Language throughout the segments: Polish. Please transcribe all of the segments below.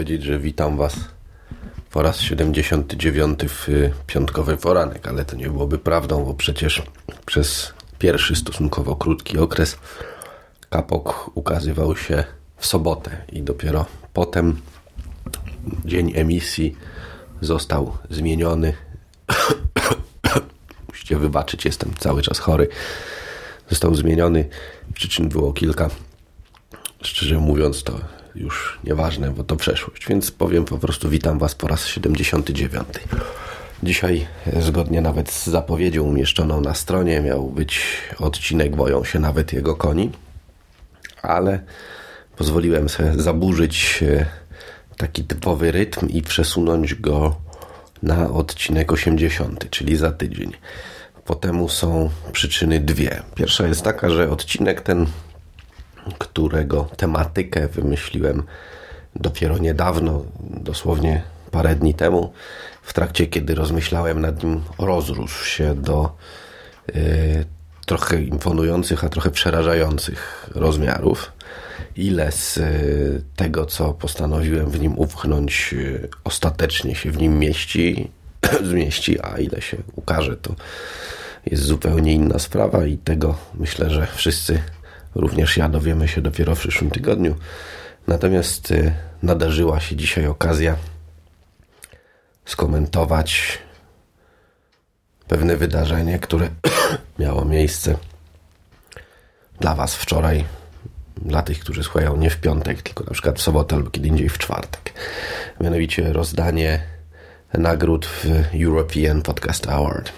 Powiedzieć, że witam Was po raz 79 w piątkowy poranek, ale to nie byłoby prawdą, bo przecież przez pierwszy stosunkowo krótki okres kapok ukazywał się w sobotę i dopiero potem dzień emisji został zmieniony. Musicie wybaczyć, jestem cały czas chory. Został zmieniony. Przyczyn było kilka. Szczerze mówiąc, to już nieważne, bo to przeszłość. Więc powiem po prostu witam Was po raz 79. Dzisiaj, zgodnie nawet z zapowiedzią umieszczoną na stronie, miał być odcinek Boją się nawet jego koni, ale pozwoliłem sobie zaburzyć e, taki typowy rytm i przesunąć go na odcinek 80, czyli za tydzień. Po temu są przyczyny dwie. Pierwsza jest taka, że odcinek ten którego tematykę wymyśliłem dopiero niedawno, dosłownie parę dni temu, w trakcie kiedy rozmyślałem nad nim, rozrósł się do y, trochę imponujących, a trochę przerażających rozmiarów. Ile z y, tego, co postanowiłem w nim upchnąć, y, ostatecznie się w nim mieści, zmieści, a ile się ukaże, to jest zupełnie inna sprawa i tego myślę, że wszyscy Również ja dowiemy się dopiero w przyszłym tygodniu. Natomiast y, nadarzyła się dzisiaj okazja skomentować pewne wydarzenie, które miało miejsce dla Was wczoraj, dla tych, którzy słuchają nie w piątek, tylko na przykład w sobotę albo kiedy indziej w czwartek. Mianowicie rozdanie nagród w European Podcast Award.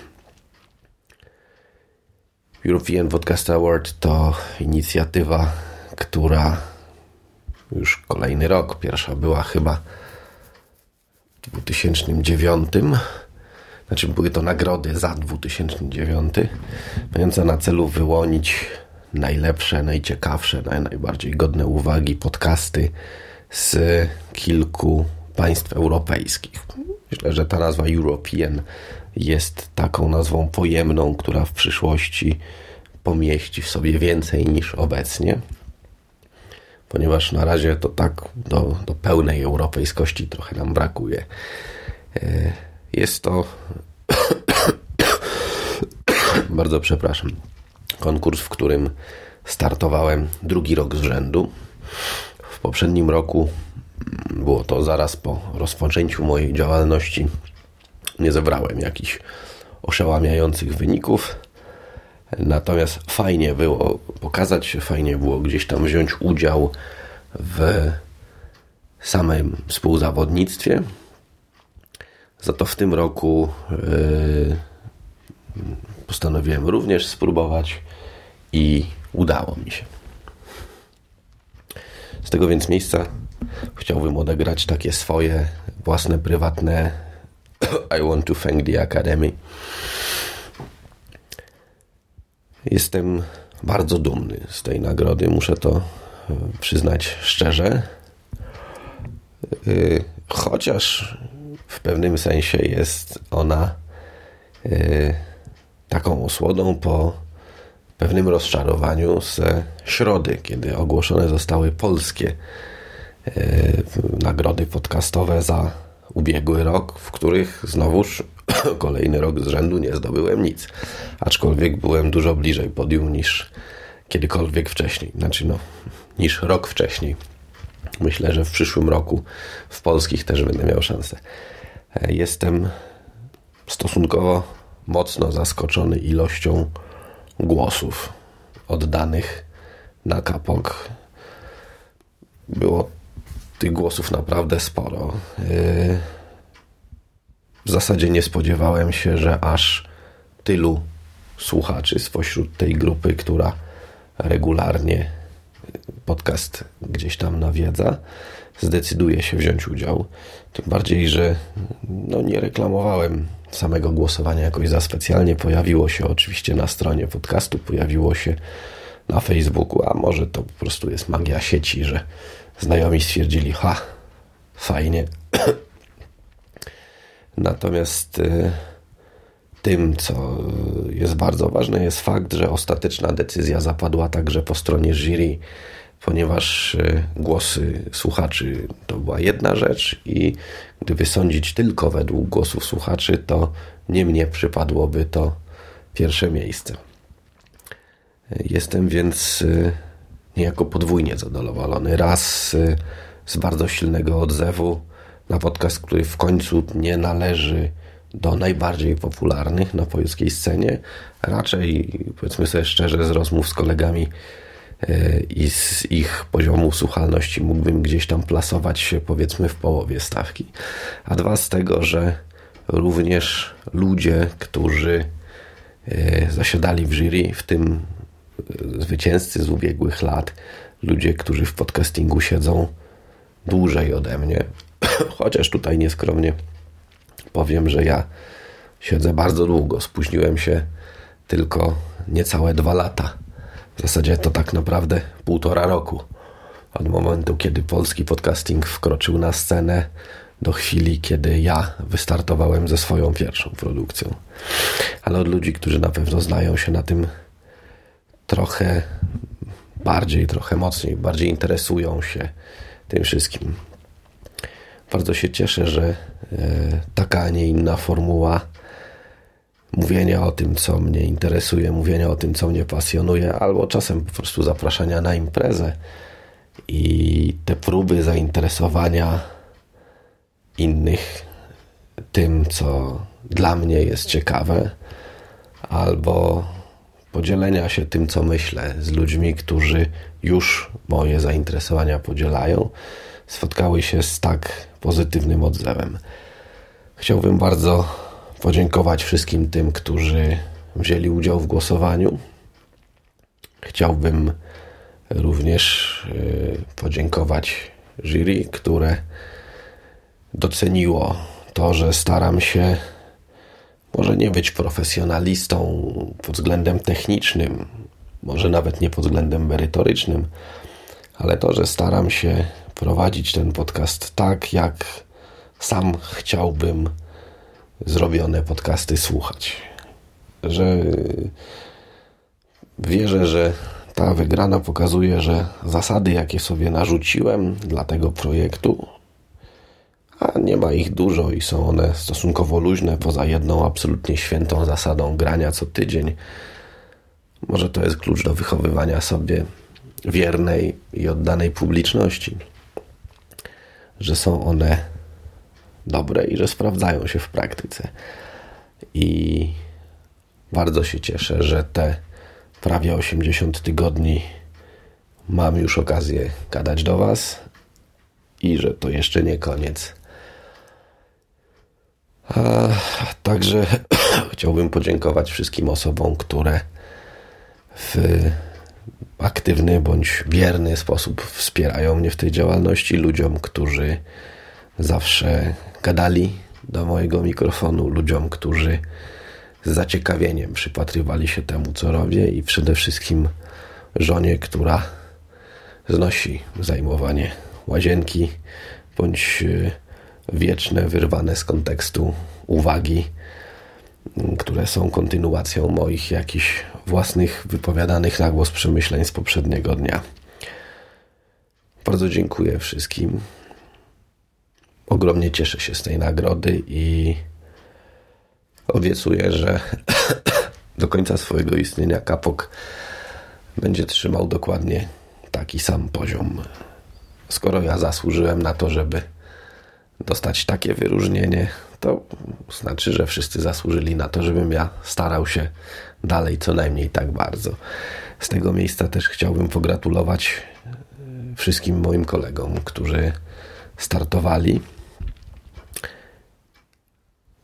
European Podcast Award to inicjatywa, która już kolejny rok, pierwsza była chyba w 2009. Znaczy były to nagrody za 2009, mające na celu wyłonić najlepsze, najciekawsze, najbardziej godne uwagi podcasty z kilku państw europejskich. Myślę, że ta nazwa European jest taką nazwą pojemną, która w przyszłości pomieści w sobie więcej niż obecnie, ponieważ na razie to tak do, do pełnej europejskości trochę nam brakuje. E, jest to bardzo przepraszam konkurs, w którym startowałem drugi rok z rzędu. W poprzednim roku było to zaraz po rozpoczęciu mojej działalności nie zebrałem jakichś oszałamiających wyników. Natomiast fajnie było pokazać się, fajnie było gdzieś tam wziąć udział w samym współzawodnictwie. Za to w tym roku yy, postanowiłem również spróbować i udało mi się. Z tego więc miejsca chciałbym odegrać takie swoje własne, prywatne I want to thank the Academy. Jestem bardzo dumny z tej nagrody, muszę to e, przyznać szczerze. E, chociaż w pewnym sensie jest ona e, taką osłodą po pewnym rozczarowaniu z środy, kiedy ogłoszone zostały polskie nagrody podcastowe za ubiegły rok, w których znowuż kolejny rok z rzędu nie zdobyłem nic. Aczkolwiek byłem dużo bliżej podium niż kiedykolwiek wcześniej. Znaczy, no, niż rok wcześniej. Myślę, że w przyszłym roku w polskich też będę miał szansę. E, jestem stosunkowo mocno zaskoczony ilością głosów oddanych na kapok. Było tych głosów naprawdę sporo. Yy, w zasadzie nie spodziewałem się, że aż tylu słuchaczy spośród tej grupy, która regularnie podcast gdzieś tam nawiedza, zdecyduje się wziąć udział. Tym bardziej, że no, nie reklamowałem samego głosowania jakoś za specjalnie. Pojawiło się oczywiście na stronie podcastu, pojawiło się na Facebooku, a może to po prostu jest magia sieci, że znajomi stwierdzili, ha, fajnie. Natomiast y, tym, co jest bardzo ważne, jest fakt, że ostateczna decyzja zapadła także po stronie jury, ponieważ e, głosy słuchaczy to była jedna rzecz i gdyby sądzić tylko według głosów słuchaczy, to nie mnie przypadłoby to pierwsze miejsce. Jestem więc e, niejako podwójnie zadowolony. Raz e, z bardzo silnego odzewu na podcast, który w końcu nie należy do najbardziej popularnych na polskiej scenie. Raczej, powiedzmy sobie szczerze, z rozmów z kolegami e, i z ich poziomu słuchalności mógłbym gdzieś tam plasować się powiedzmy w połowie stawki. A dwa z tego, że również ludzie, którzy e, zasiadali w jury, w tym zwycięzcy z ubiegłych lat, ludzie, którzy w podcastingu siedzą dłużej ode mnie, chociaż tutaj nieskromnie powiem, że ja siedzę bardzo długo. Spóźniłem się tylko niecałe dwa lata. W zasadzie to tak naprawdę półtora roku. Od momentu, kiedy polski podcasting wkroczył na scenę, do chwili, kiedy ja wystartowałem ze swoją pierwszą produkcją. Ale od ludzi, którzy na pewno znają się na tym trochę bardziej, trochę mocniej, bardziej interesują się tym wszystkim. Bardzo się cieszę, że e, taka, a nie inna formuła mówienia o tym, co mnie interesuje, mówienia o tym, co mnie pasjonuje, albo czasem po prostu zapraszania na imprezę i te próby zainteresowania innych tym, co dla mnie jest ciekawe, albo podzielenia się tym, co myślę z ludźmi, którzy już moje zainteresowania podzielają, spotkały się z tak pozytywnym odzewem. Chciałbym bardzo podziękować wszystkim tym, którzy wzięli udział w głosowaniu. Chciałbym również y, podziękować jury, które doceniło to, że staram się może nie być profesjonalistą pod względem technicznym, może nawet nie pod względem merytorycznym, ale to, że staram się prowadzić ten podcast tak, jak sam chciałbym zrobione podcasty słuchać. Że wierzę, że ta wygrana pokazuje, że zasady, jakie sobie narzuciłem dla tego projektu, a nie ma ich dużo i są one stosunkowo luźne, poza jedną absolutnie świętą zasadą grania co tydzień. Może to jest klucz do wychowywania sobie wiernej i oddanej publiczności, że są one dobre i że sprawdzają się w praktyce. I bardzo się cieszę, że te prawie 80 tygodni mam już okazję gadać do Was i że to jeszcze nie koniec. Także chciałbym podziękować wszystkim osobom, które w aktywny bądź bierny sposób wspierają mnie w tej działalności, ludziom, którzy zawsze gadali do mojego mikrofonu, ludziom, którzy z zaciekawieniem przypatrywali się temu, co robię i przede wszystkim żonie, która znosi zajmowanie łazienki bądź e, wieczne, wyrwane z kontekstu uwagi, które są kontynuacją moich jakichś własnych wypowiadanych na głos przemyśleń z poprzedniego dnia. Bardzo dziękuję wszystkim. Ogromnie cieszę się z tej nagrody i obiecuję, że do końca swojego istnienia kapok będzie trzymał dokładnie taki sam poziom. Skoro ja zasłużyłem na to, żeby dostać takie wyróżnienie, to znaczy, że wszyscy zasłużyli na to, żebym ja starał się dalej co najmniej tak bardzo. Z tego miejsca też chciałbym pogratulować e, wszystkim moim kolegom, którzy startowali.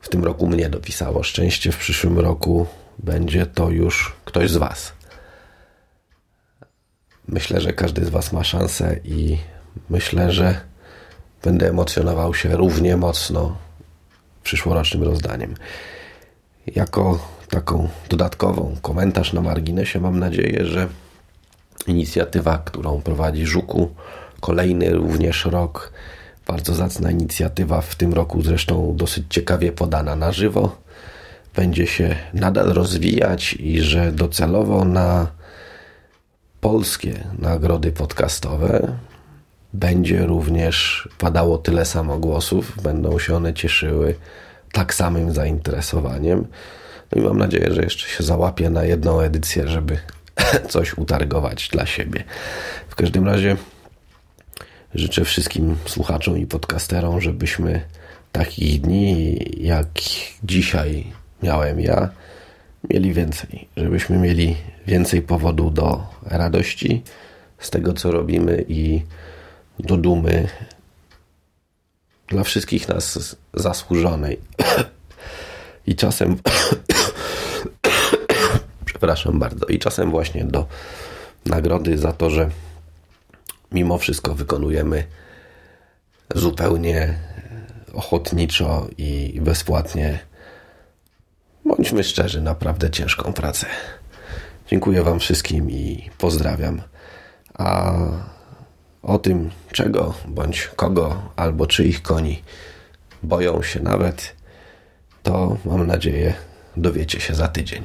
W tym roku mnie dopisało szczęście, w przyszłym roku będzie to już ktoś z Was. Myślę, że każdy z Was ma szansę i myślę, że będę emocjonował się równie mocno przyszłorocznym rozdaniem. Jako taką dodatkową komentarz na marginesie mam nadzieję, że inicjatywa, którą prowadzi Żuku, kolejny również rok, bardzo zacna inicjatywa, w tym roku zresztą dosyć ciekawie podana na żywo, będzie się nadal rozwijać i że docelowo na polskie nagrody podcastowe będzie również padało tyle samo głosów, będą się one cieszyły tak samym zainteresowaniem. No i mam nadzieję, że jeszcze się załapię na jedną edycję, żeby coś utargować dla siebie. W każdym razie życzę wszystkim słuchaczom i podcasterom, żebyśmy takich dni jak dzisiaj miałem ja, mieli więcej. Żebyśmy mieli więcej powodu do radości z tego, co robimy i do dumy dla wszystkich nas zasłużonej. I czasem przepraszam bardzo, i czasem właśnie do nagrody za to, że mimo wszystko wykonujemy zupełnie ochotniczo i bezpłatnie, bądźmy szczerzy, naprawdę ciężką pracę. Dziękuję Wam wszystkim i pozdrawiam. A o tym, czego bądź kogo albo czyich koni boją się nawet, to mam nadzieję dowiecie się za tydzień.